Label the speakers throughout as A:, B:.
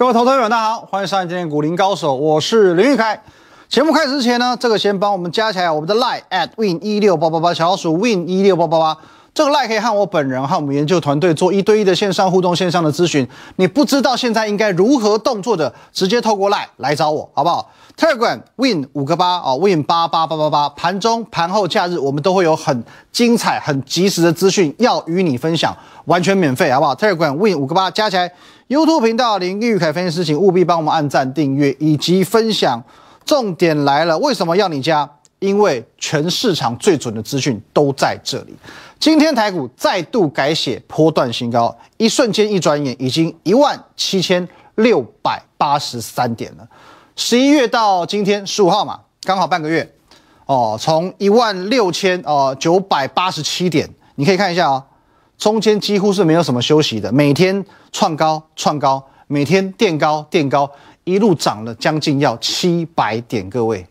A: 各位投资朋友，大家好，欢迎收看今天股林高手，我是林玉凯。节目开始之前呢，这个先帮我们加起来我们的 line at win 一六八八八，小老鼠 win 一六八八八。这个 line 可以和我本人和我们研究团队做一对一的线上互动、线上的咨询。你不知道现在应该如何动作的，直接透过 line 来找我，好不好？Telegram win 五个八哦，win 八八八八八。盘中、盘后、假日，我们都会有很精彩、很及时的资讯要与你分享，完全免费，好不好？Telegram win 五个八加起来，YouTube 频道林玉凯分析师，请务必帮我们按赞、订阅以及分享。重点来了，为什么要你加？因为全市场最准的资讯都在这里。今天台股再度改写波段新高，一瞬间一转眼已经一万七千六百八十三点了。十一月到今天十五号嘛，刚好半个月哦。从一万六千哦九百八十七点，你可以看一下啊，中间几乎是没有什么休息的，每天创高创高，每天垫高垫高，一路涨了将近要七百点，各位，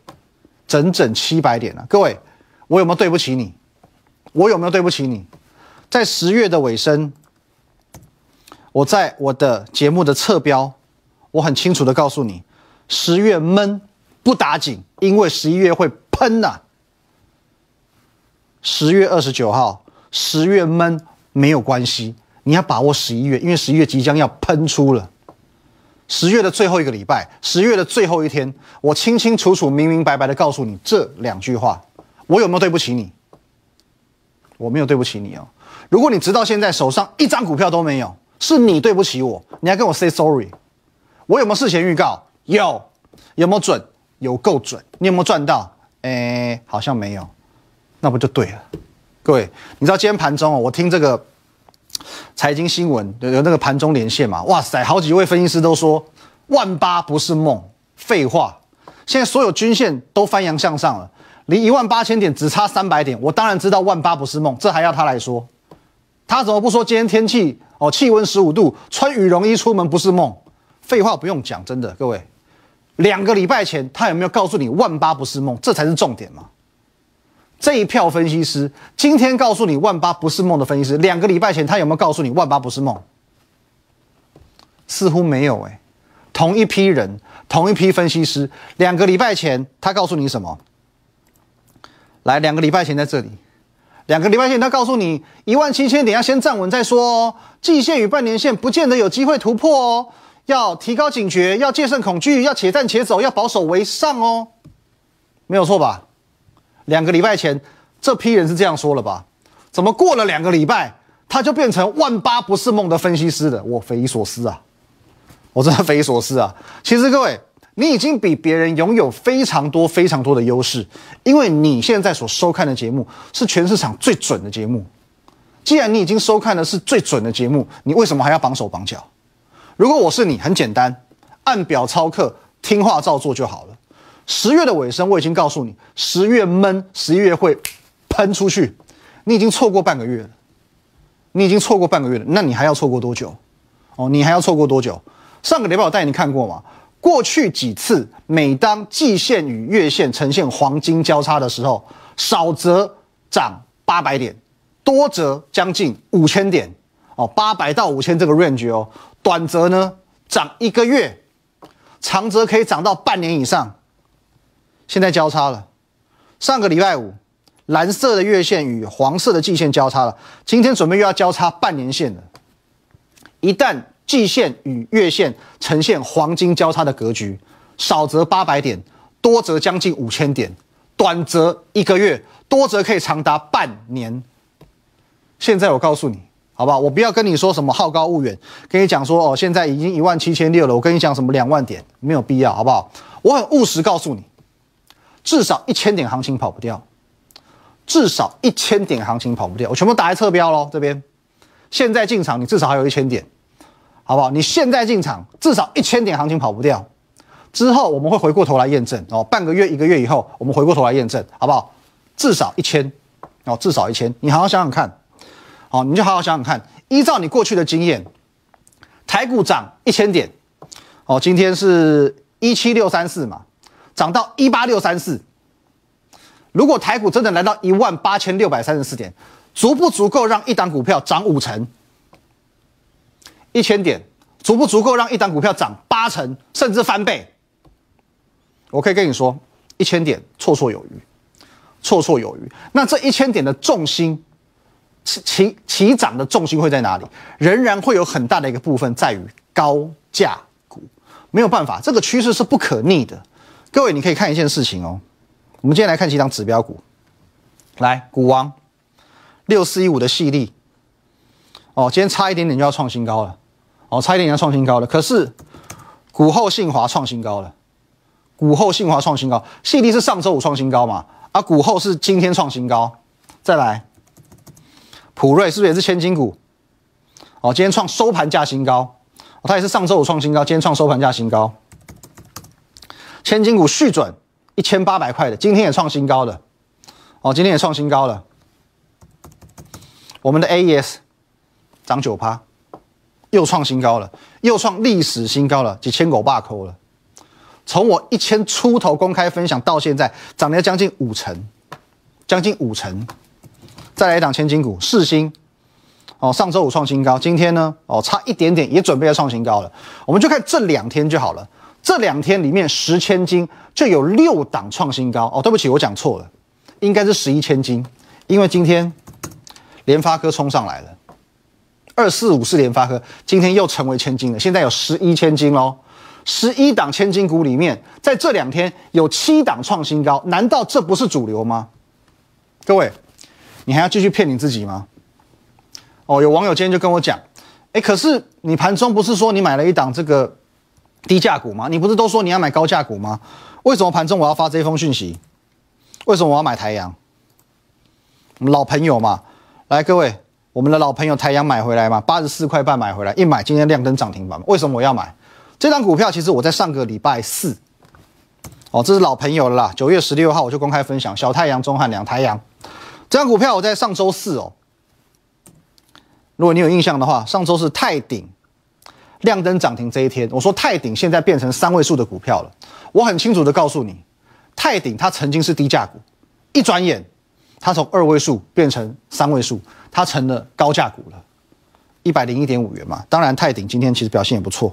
A: 整整七百点了。各位，我有没有对不起你？我有没有对不起你？在十月的尾声，我在我的节目的侧标，我很清楚的告诉你，十月闷不打紧，因为十一月会喷呐。十月二十九号，十月闷没有关系，你要把握十一月，因为十一月即将要喷出了。十月的最后一个礼拜，十月的最后一天，我清清楚楚、明明白白的告诉你这两句话，我有没有对不起你？我没有对不起你哦。如果你直到现在手上一张股票都没有，是你对不起我，你还跟我 say sorry。我有没有事前预告？有。有没有准？有够准。你有没有赚到？哎，好像没有。那不就对了？各位，你知道今天盘中哦，我听这个财经新闻有有那个盘中连线嘛？哇塞，好几位分析师都说万八不是梦，废话。现在所有均线都翻阳向上了。离一万八千点只差三百点，我当然知道万八不是梦，这还要他来说？他怎么不说今天天气哦，气温十五度，穿羽绒衣出门不是梦？废话不用讲，真的，各位，两个礼拜前他有没有告诉你万八不是梦？这才是重点嘛。这一票分析师今天告诉你万八不是梦的分析师，两个礼拜前他有没有告诉你万八不是梦？似乎没有哎。同一批人，同一批分析师，两个礼拜前他告诉你什么？来，两个礼拜前在这里，两个礼拜前他告诉你一万七千点要先站稳再说哦，季线与半年线不见得有机会突破哦，要提高警觉，要戒慎恐惧，要且战且走，要保守为上哦，没有错吧？两个礼拜前这批人是这样说了吧？怎么过了两个礼拜他就变成万八不是梦的分析师了？我匪夷所思啊！我真的匪夷所思啊！其实各位。你已经比别人拥有非常多、非常多的优势，因为你现在所收看的节目是全市场最准的节目。既然你已经收看的是最准的节目，你为什么还要绑手绑脚？如果我是你，很简单，按表操课，听话照做就好了。十月的尾声，我已经告诉你，十月闷，十一月会喷出去。你已经错过半个月了，你已经错过半个月了，那你还要错过多久？哦，你还要错过多久？上个礼拜我带你看过吗？过去几次，每当季线与月线呈现黄金交叉的时候，少则涨八百点，多则将近五千点哦，八百到五千这个 range 哦，短则呢涨一个月，长则可以涨到半年以上。现在交叉了，上个礼拜五，蓝色的月线与黄色的季线交叉了，今天准备又要交叉半年线了，一旦。季线与月线呈现黄金交叉的格局，少则八百点，多则将近五千点，短则一个月，多则可以长达半年。现在我告诉你，好不好？我不要跟你说什么好高骛远，跟你讲说哦，现在已经一万七千六了。我跟你讲什么两万点，没有必要，好不好？我很务实告诉你，至少一千点行情跑不掉，至少一千点行情跑不掉。我全部打在侧标喽，这边现在进场，你至少还有一千点。好不好？你现在进场，至少一千点行情跑不掉。之后我们会回过头来验证哦，半个月、一个月以后，我们回过头来验证，好不好？至少一千哦，至少一千。你好好想想看，好，你就好好想想看。依照你过去的经验，台股涨一千点，哦，今天是一七六三四嘛，涨到一八六三四。如果台股真的来到一万八千六百三十四点，足不足够让一档股票涨五成？一千点足不足够让一档股票涨八成甚至翻倍？我可以跟你说，一千点绰绰有余，绰绰有余。那这一千点的重心，起起起涨的重心会在哪里？仍然会有很大的一个部分在于高价股，没有办法，这个趋势是不可逆的。各位，你可以看一件事情哦。我们今天来看几档指标股，来，股王六四一五的细粒，哦，今天差一点点就要创新高了，哦，差一点点要创新高了。可是股后信华创新高了，股后信华创新高，细粒是上周五创新高嘛？啊，股后是今天创新高。再来，普瑞是不是也是千金股？哦，今天创收盘价新高，哦它也是上周五创新高，今天创收盘价新高。千金股续准一千八百块的，今天也创新高了，哦，今天也创新高了。我们的 AES 涨九趴，又创新高了，又创历史新高了，几千狗霸扣了。从我一千出头公开分享到现在，涨了将近五成，将近五成。再来一档千金股世新，哦，上周五创新高，今天呢，哦，差一点点也准备要创新高了。我们就看这两天就好了。这两天里面十千金就有六档创新高哦，对不起，我讲错了，应该是十一千金，因为今天联发科冲上来了，二四五四联发科今天又成为千金了，现在有十一千金喽，十一档千金股里面，在这两天有七档创新高，难道这不是主流吗？各位，你还要继续骗你自己吗？哦，有网友今天就跟我讲，哎，可是你盘中不是说你买了一档这个？低价股吗？你不是都说你要买高价股吗？为什么盘中我要发这封讯息？为什么我要买台阳？老朋友嘛，来各位，我们的老朋友台阳买回来嘛，八十四块半买回来，一买今天亮灯涨停板。为什么我要买这张股票？其实我在上个礼拜四，哦，这是老朋友了啦。九月十六号我就公开分享小太阳、中汉两台阳这张股票，我在上周四哦，如果你有印象的话，上周是泰鼎。亮灯涨停这一天，我说泰鼎现在变成三位数的股票了。我很清楚的告诉你，泰鼎它曾经是低价股，一转眼它从二位数变成三位数，它成了高价股了，一百零一点五元嘛。当然泰鼎今天其实表现也不错，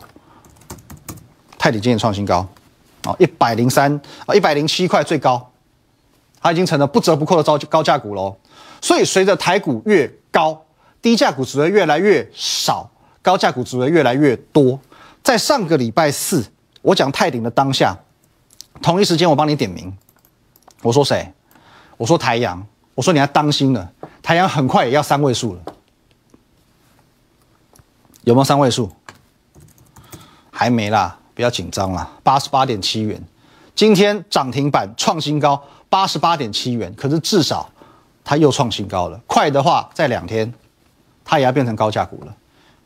A: 泰鼎今天创新高，哦，一百零三啊，一百零七块最高，它已经成了不折不扣的高高价股喽。所以随着台股越高，低价股只会越来越少。高价股只会越来越多。在上个礼拜四，我讲泰鼎的当下，同一时间我帮你点名，我说谁？我说台阳，我说你要当心了，台阳很快也要三位数了，有没有三位数？还没啦，不要紧张啦，八十八点七元，今天涨停板创新高，八十八点七元，可是至少它又创新高了，快的话在两天，它也要变成高价股了。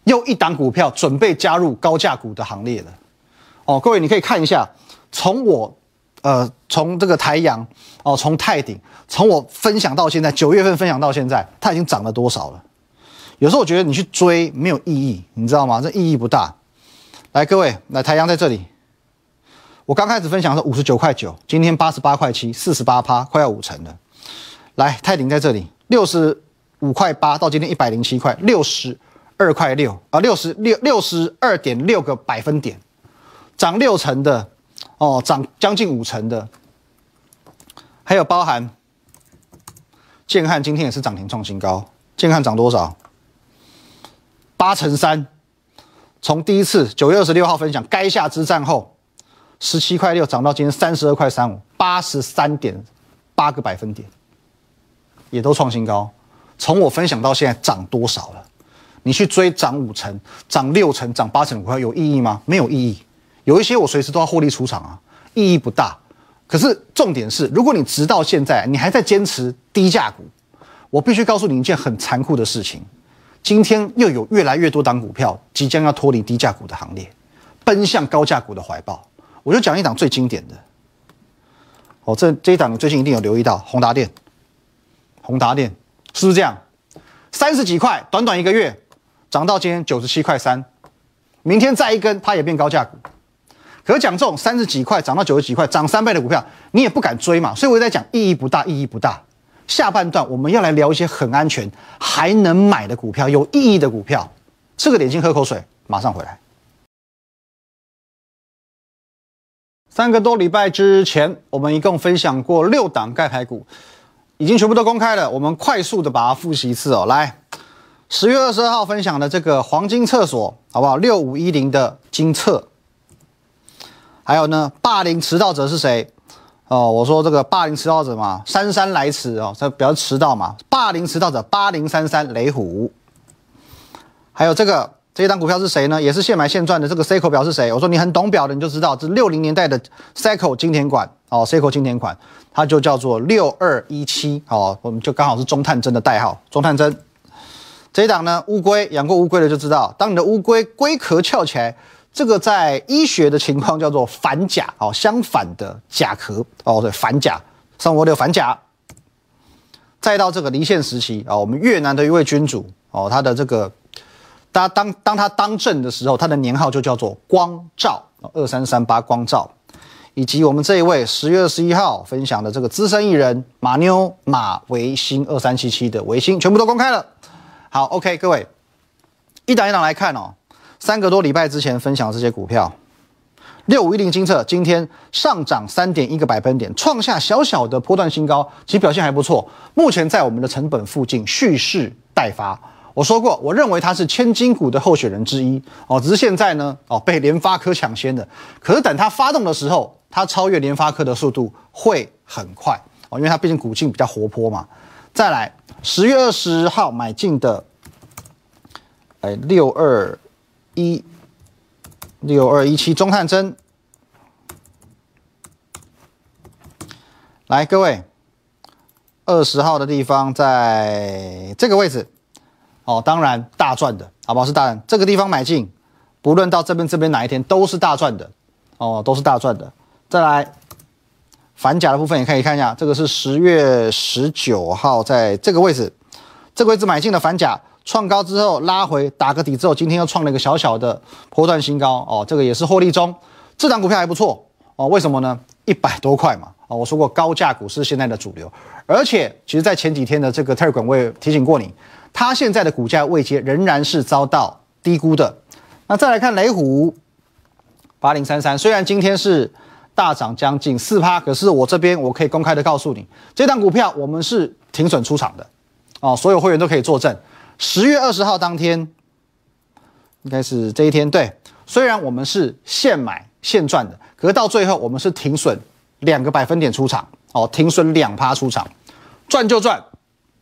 A: 又一档股票准备加入高价股的行列了，哦，各位你可以看一下，从我，呃，从这个台阳，哦，从泰鼎，从我分享到现在，九月份分享到现在，它已经涨了多少了？有时候我觉得你去追没有意义，你知道吗？这意义不大。来，各位，来台阳在这里，我刚开始分享是五十九块九，今天八十八块七，四十八趴，快要五成了。来，泰鼎在这里，六十五块八，到今天一百零七块，六十。二块六啊，六十六六十二点六个百分点，涨六成的哦，涨将近五成的，还有包含建汉今天也是涨停创新高，建汉涨多少？八成三，从第一次九月二十六号分享该下之战后，十七块六涨到今天三十二块三五，八十三点八个百分点，也都创新高。从我分享到现在涨多少了？你去追涨五成、涨六成、涨八成的股票有意义吗？没有意义。有一些我随时都要获利出场啊，意义不大。可是重点是，如果你直到现在你还在坚持低价股，我必须告诉你一件很残酷的事情：今天又有越来越多档股票即将要脱离低价股的行列，奔向高价股的怀抱。我就讲一档最经典的。哦，这这一档你最近一定有留意到，宏达电。宏达电是不是这样？三十几块，短短一个月。涨到今天九十七块三明天再一根它也变高价股。可讲这种三十几块涨到九十几块涨三倍的股票你也不敢追嘛。所以我在讲意义不大意义不大。下半段我们要来聊一些很安全还能买的股票有意义的股票。吃个点心喝口水马上回来。三个多礼拜之前我们一共分享过六档钙排骨已经全部都公开了我们快速的把它复习一次哦。来十月二十二号分享的这个黄金厕所，好不好？六五一零的金厕。还有呢，霸凌迟到者是谁？哦，我说这个霸凌迟到者嘛，姗姗来迟哦，他比较迟到嘛。霸凌迟到者八零三三雷虎。还有这个。这一档股票是谁呢？也是现买现赚的。这个 C 口表是谁？我说你很懂表的，你就知道，这是六零年代的 C 口金田管哦，C 口金田款，它就叫做六二一七哦，我们就刚好是中探针的代号，中探针。这一档呢，乌龟养过乌龟的就知道，当你的乌龟龟壳翘起来，这个在医学的情况叫做反甲哦，相反的甲壳哦，对，反甲，上我有反甲。再到这个离线时期啊，我们越南的一位君主哦，他的这个。他当当他当政的时候，他的年号就叫做光照二三三八光照，以及我们这一位十月二十一号分享的这个资深艺人马妞马维新二三七七的维新，全部都公开了。好，OK，各位一档一档来看哦。三个多礼拜之前分享的这些股票，六五一零金策今天上涨三点一个百分点，创下小小的波段新高，其表现还不错。目前在我们的成本附近蓄势待发。我说过，我认为它是千金股的候选人之一哦，只是现在呢，哦被联发科抢先的。可是等它发动的时候，它超越联发科的速度会很快哦，因为它毕竟股性比较活泼嘛。再来，十月二十号买进的，哎，六二一六二一七中探针，来各位，二十号的地方在这个位置。哦，当然大赚的，好不好？是大赚。这个地方买进，不论到这边这边哪一天都是大赚的，哦，都是大赚的。再来反甲的部分也可以看一下，这个是十月十九号在这个位置，这个位置买进的反甲创高之后拉回打个底之后，今天又创了一个小小的波段新高，哦，这个也是获利中。这档股票还不错，哦，为什么呢？一百多块嘛，哦，我说过高价股是现在的主流，而且其实在前几天的这个特管我也提醒过你。它现在的股价位阶仍然是遭到低估的。那再来看雷虎八零三三，虽然今天是大涨将近四趴，可是我这边我可以公开的告诉你，这档股票我们是停损出场的哦，所有会员都可以作证。十月二十号当天，应该是这一天对。虽然我们是现买现赚的，可是到最后我们是停损两个百分点出场哦，停损两趴出场，赚就赚。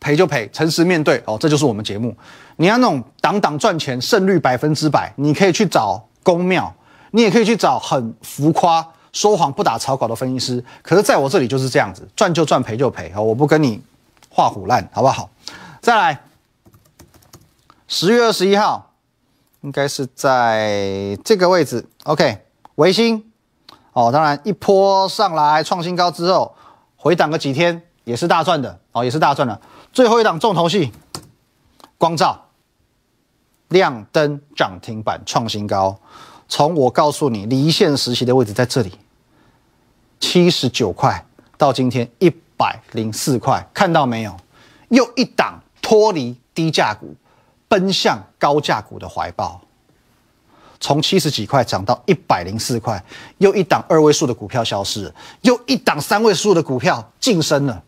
A: 赔就赔，诚实面对哦，这就是我们节目。你要那种挡挡赚钱、胜率百分之百，你可以去找公庙，你也可以去找很浮夸、说谎不打草稿的分析师。可是在我这里就是这样子，赚就赚，赔就赔哦，我不跟你画虎烂，好不好？再来，十月二十一号，应该是在这个位置，OK，维新哦，当然一波上来创新高之后，回档个几天也是大赚的哦，也是大赚的。最后一档重头戏，光照亮灯涨停板创新高。从我告诉你离线实习的位置在这里，七十九块到今天一百零四块，看到没有？又一档脱离低价股，奔向高价股的怀抱。从七十几块涨到一百零四块，又一档二位数的股票消失，又一档三位数的股票晋升了。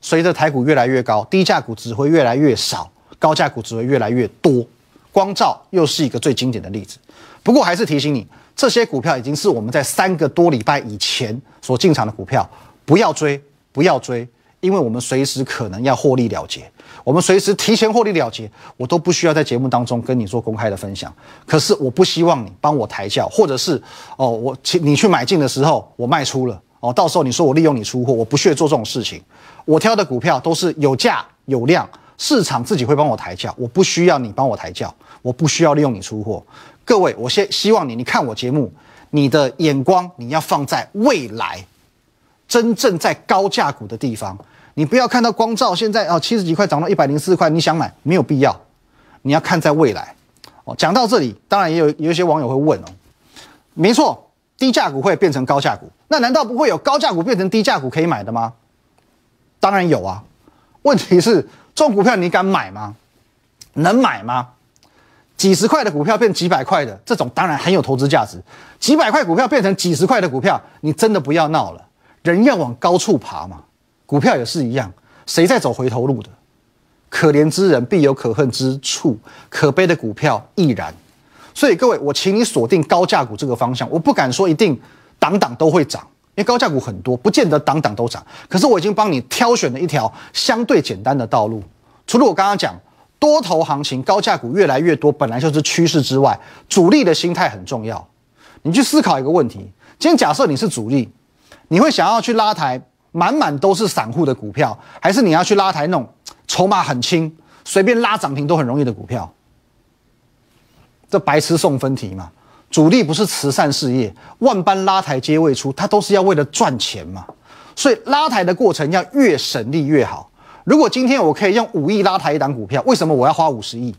A: 随着台股越来越高，低价股只会越来越少，高价股只会越来越多。光照又是一个最经典的例子。不过还是提醒你，这些股票已经是我们在三个多礼拜以前所进场的股票，不要追，不要追，因为我们随时可能要获利了结。我们随时提前获利了结，我都不需要在节目当中跟你做公开的分享。可是我不希望你帮我抬轿，或者是哦，我请你去买进的时候我卖出了。哦，到时候你说我利用你出货，我不屑做这种事情。我挑的股票都是有价有量，市场自己会帮我抬价，我不需要你帮我抬价，我不需要利用你出货。各位，我先希望你，你看我节目，你的眼光你要放在未来，真正在高价股的地方，你不要看到光照现在哦七十几块涨到一百零四块，你想买没有必要，你要看在未来。哦，讲到这里，当然也有有一些网友会问哦，没错。低价股会变成高价股，那难道不会有高价股变成低价股可以买的吗？当然有啊。问题是，这种股票你敢买吗？能买吗？几十块的股票变几百块的，这种当然很有投资价值。几百块股票变成几十块的股票，你真的不要闹了。人要往高处爬嘛，股票也是一样，谁在走回头路的？可怜之人必有可恨之处，可悲的股票亦然。所以各位，我请你锁定高价股这个方向。我不敢说一定档档都会涨，因为高价股很多，不见得档档都涨。可是我已经帮你挑选了一条相对简单的道路。除了我刚刚讲多头行情，高价股越来越多，本来就是趋势之外，主力的心态很重要。你去思考一个问题：今天假设你是主力，你会想要去拉抬满满都是散户的股票，还是你要去拉抬那种筹码很轻、随便拉涨停都很容易的股票？这白痴送分题嘛？主力不是慈善事业，万般拉抬皆未出，他都是要为了赚钱嘛。所以拉抬的过程要越省力越好。如果今天我可以用五亿拉抬一档股票，为什么我要花五十亿？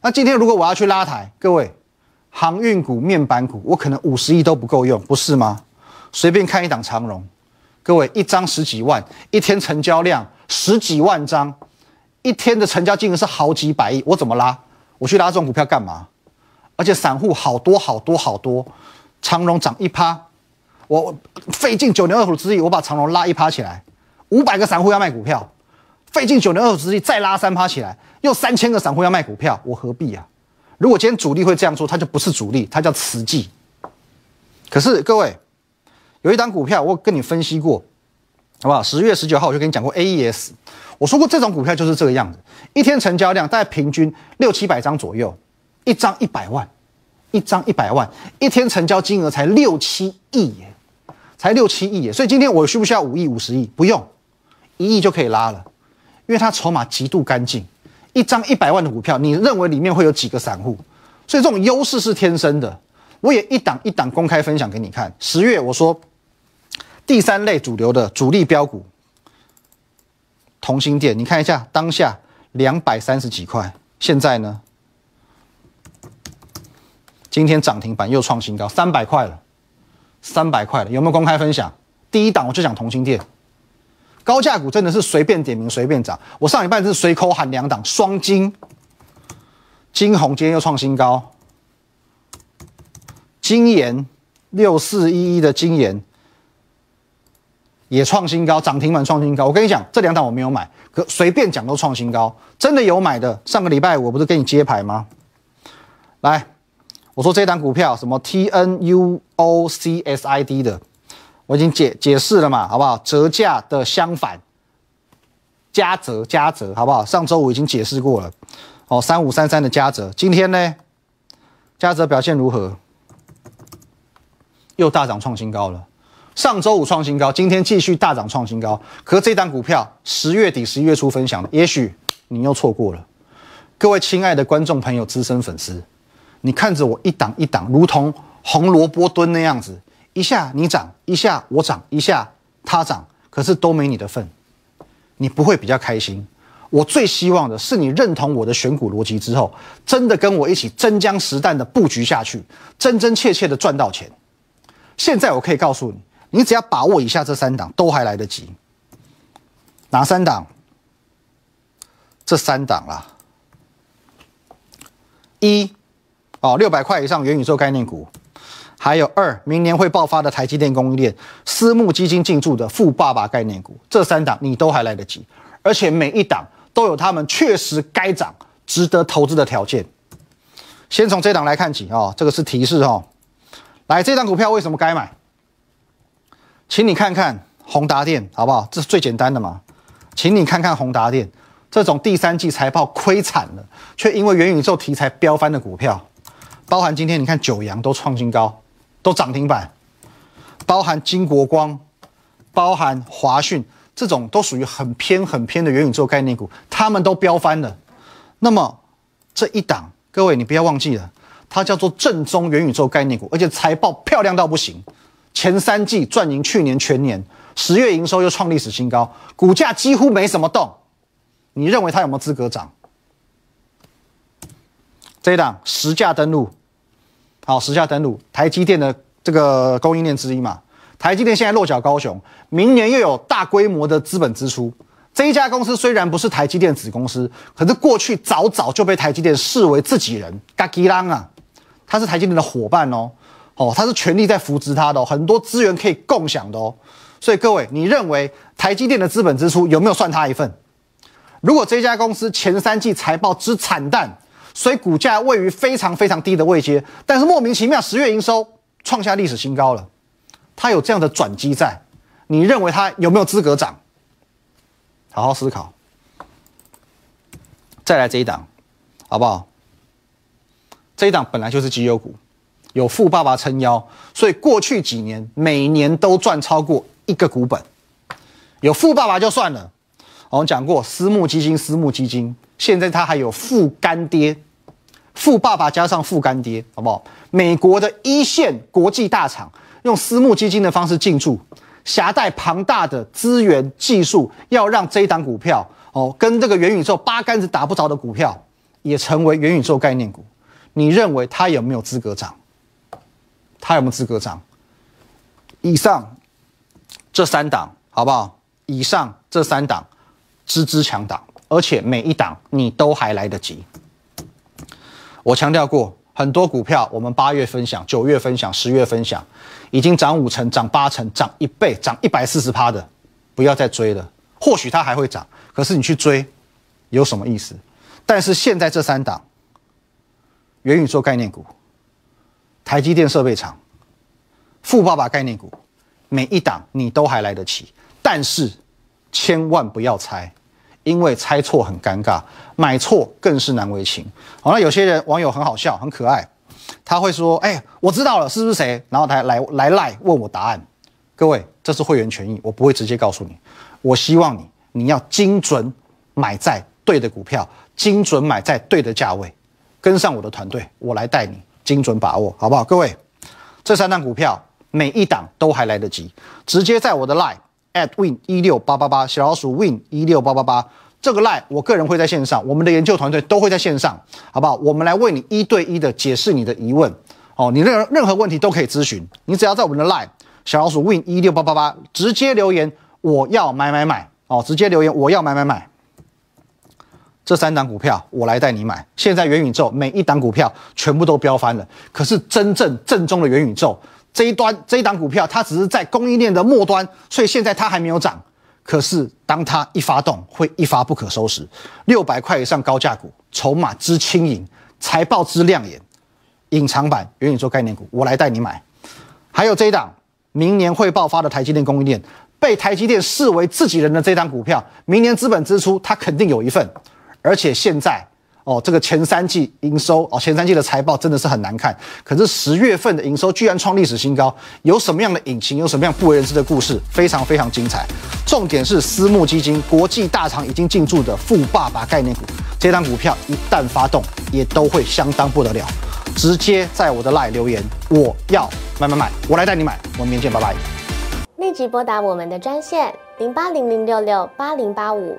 A: 那今天如果我要去拉抬，各位，航运股、面板股，我可能五十亿都不够用，不是吗？随便看一档长荣，各位一张十几万，一天成交量十几万张，一天的成交金额是好几百亿，我怎么拉？我去拉这种股票干嘛？而且散户好多好多好多，长荣涨一趴，我费尽九牛二虎之力，我把长荣拉一趴起来。五百个散户要卖股票，费尽九牛二虎之力再拉三趴起来，又三千个散户要卖股票，我何必啊？如果今天主力会这样做，他就不是主力，他叫慈济。可是各位，有一档股票我跟你分析过，好不好？十月十九号我就跟你讲过 AES，我说过这种股票就是这个样子，一天成交量大概平均六七百张左右，一张一百万，一张一百万，一天成交金额才六七亿耶，才六七亿耶。所以今天我需不需要五亿、五十亿？不用。一亿就可以拉了，因为它筹码极度干净，一张一百万的股票，你认为里面会有几个散户？所以这种优势是天生的。我也一档一档公开分享给你看。十月我说，第三类主流的主力标股，同心店，你看一下当下两百三十几块，现在呢？今天涨停板又创新高，三百块了，三百块了，有没有公开分享？第一档我就讲同心店。高价股真的是随便点名随便涨，我上礼拜是随口喊两档双金，金红今天又创新高，金研六四一一的金研也创新高，涨停板创新高。我跟你讲，这两档我没有买，可随便讲都创新高，真的有买的。上个礼拜我不是跟你接牌吗？来，我说这档股票什么 T N U O C S I D 的。我已经解解释了嘛，好不好？折价的相反，加折加折，好不好？上周五已经解释过了。哦，三五三三的加折，今天呢，加折表现如何？又大涨创新高了。上周五创新高，今天继续大涨创新高。可是这单股票十月底、十一月初分享的，也许你又错过了。各位亲爱的观众朋友、资深粉丝，你看着我一档一档，如同红萝卜蹲那样子。一下你涨，一下我涨，一下他涨，可是都没你的份，你不会比较开心。我最希望的是你认同我的选股逻辑之后，真的跟我一起真枪实弹的布局下去，真真切切的赚到钱。现在我可以告诉你，你只要把握以下这三档，都还来得及。哪三档？这三档啦。一，哦，六百块以上元宇宙概念股。还有二，明年会爆发的台积电供应链，私募基金进驻的富爸爸概念股，这三档你都还来得及，而且每一档都有他们确实该涨、值得投资的条件。先从这档来看起啊，这个是提示哈。来，这档股票为什么该买？请你看看宏达电好不好？这是最简单的嘛。请你看看宏达电这种第三季财报亏惨了，却因为元宇宙题材飙翻的股票，包含今天你看九阳都创新高。都涨停板，包含金国光，包含华讯，这种都属于很偏很偏的元宇宙概念股，他们都飙翻了。那么这一档，各位你不要忘记了，它叫做正宗元宇宙概念股，而且财报漂亮到不行，前三季赚赢去年全年，十月营收又创历史新高，股价几乎没什么动。你认为它有没有资格涨？这一档实价登录。好，时下登陆台积电的这个供应链之一嘛。台积电现在落脚高雄，明年又有大规模的资本支出，这一家公司虽然不是台积电子公司，可是过去早早就被台积电视为自己人，嘎吉啷啊，他是台积电的伙伴哦，哦，他是全力在扶植他的，很多资源可以共享的哦。所以各位，你认为台积电的资本支出有没有算他一份？如果这家公司前三季财报之惨淡，所以股价位于非常非常低的位阶，但是莫名其妙十月营收创下历史新高了，它有这样的转机在，你认为它有没有资格涨？好好思考。再来这一档，好不好？这一档本来就是绩优股，有富爸爸撑腰，所以过去几年每年都赚超过一个股本。有富爸爸就算了，我们讲过私募基金，私募基金现在它还有富干爹，富爸爸加上富干爹，好不好？美国的一线国际大厂用私募基金的方式进驻，携带庞大的资源技术，要让这一档股票哦，跟这个元宇宙八竿子打不着的股票，也成为元宇宙概念股。你认为它有没有资格涨？它有没有资格涨？以上这三档好不好？以上这三档，支支强档，而且每一档你都还来得及。我强调过，很多股票我们八月分享、九月分享、十月分享，已经涨五成、涨八成、涨一倍、涨一百四十趴的，不要再追了。或许它还会涨，可是你去追有什么意思？但是现在这三档。元宇宙概念股、台积电设备厂、富爸爸概念股，每一档你都还来得及，但是千万不要猜，因为猜错很尴尬，买错更是难为情。好，那有些人网友很好笑，很可爱，他会说：“哎，我知道了，是不是谁？”然后他来来赖问我答案。各位，这是会员权益，我不会直接告诉你。我希望你，你要精准买在对的股票，精准买在对的价位。跟上我的团队，我来带你精准把握，好不好？各位，这三档股票每一档都还来得及，直接在我的 line at win 一六八八八小老鼠 win 一六八八八这个 line，我个人会在线上，我们的研究团队都会在线上，好不好？我们来为你一对一的解释你的疑问，哦，你任任何问题都可以咨询，你只要在我们的 line 小老鼠 win 一六八八八直接留言，我要买买买，哦，直接留言我要买买买。这三档股票我来带你买。现在元宇宙每一档股票全部都飙翻了，可是真正正宗的元宇宙这一端这一档股票，它只是在供应链的末端，所以现在它还没有涨。可是当它一发动，会一发不可收拾。六百块以上高价股，筹码之轻盈，财报之亮眼，隐藏版元宇宙概念股，我来带你买。还有这一档明年会爆发的台积电供应链，被台积电视为自己人的这档股票，明年资本支出它肯定有一份。而且现在哦，这个前三季营收哦，前三季的财报真的是很难看。可是十月份的营收居然创历史新高，有什么样的隐情？有什么样不为人知的故事？非常非常精彩。重点是私募基金、国际大厂已经进驻的富爸爸概念股，这张股票一旦发动，也都会相当不得了。直接在我的 line 留言，我要买买买，我来带你买。我们明天见，拜拜。
B: 立即拨打我们的专线零八零零六六八零八五。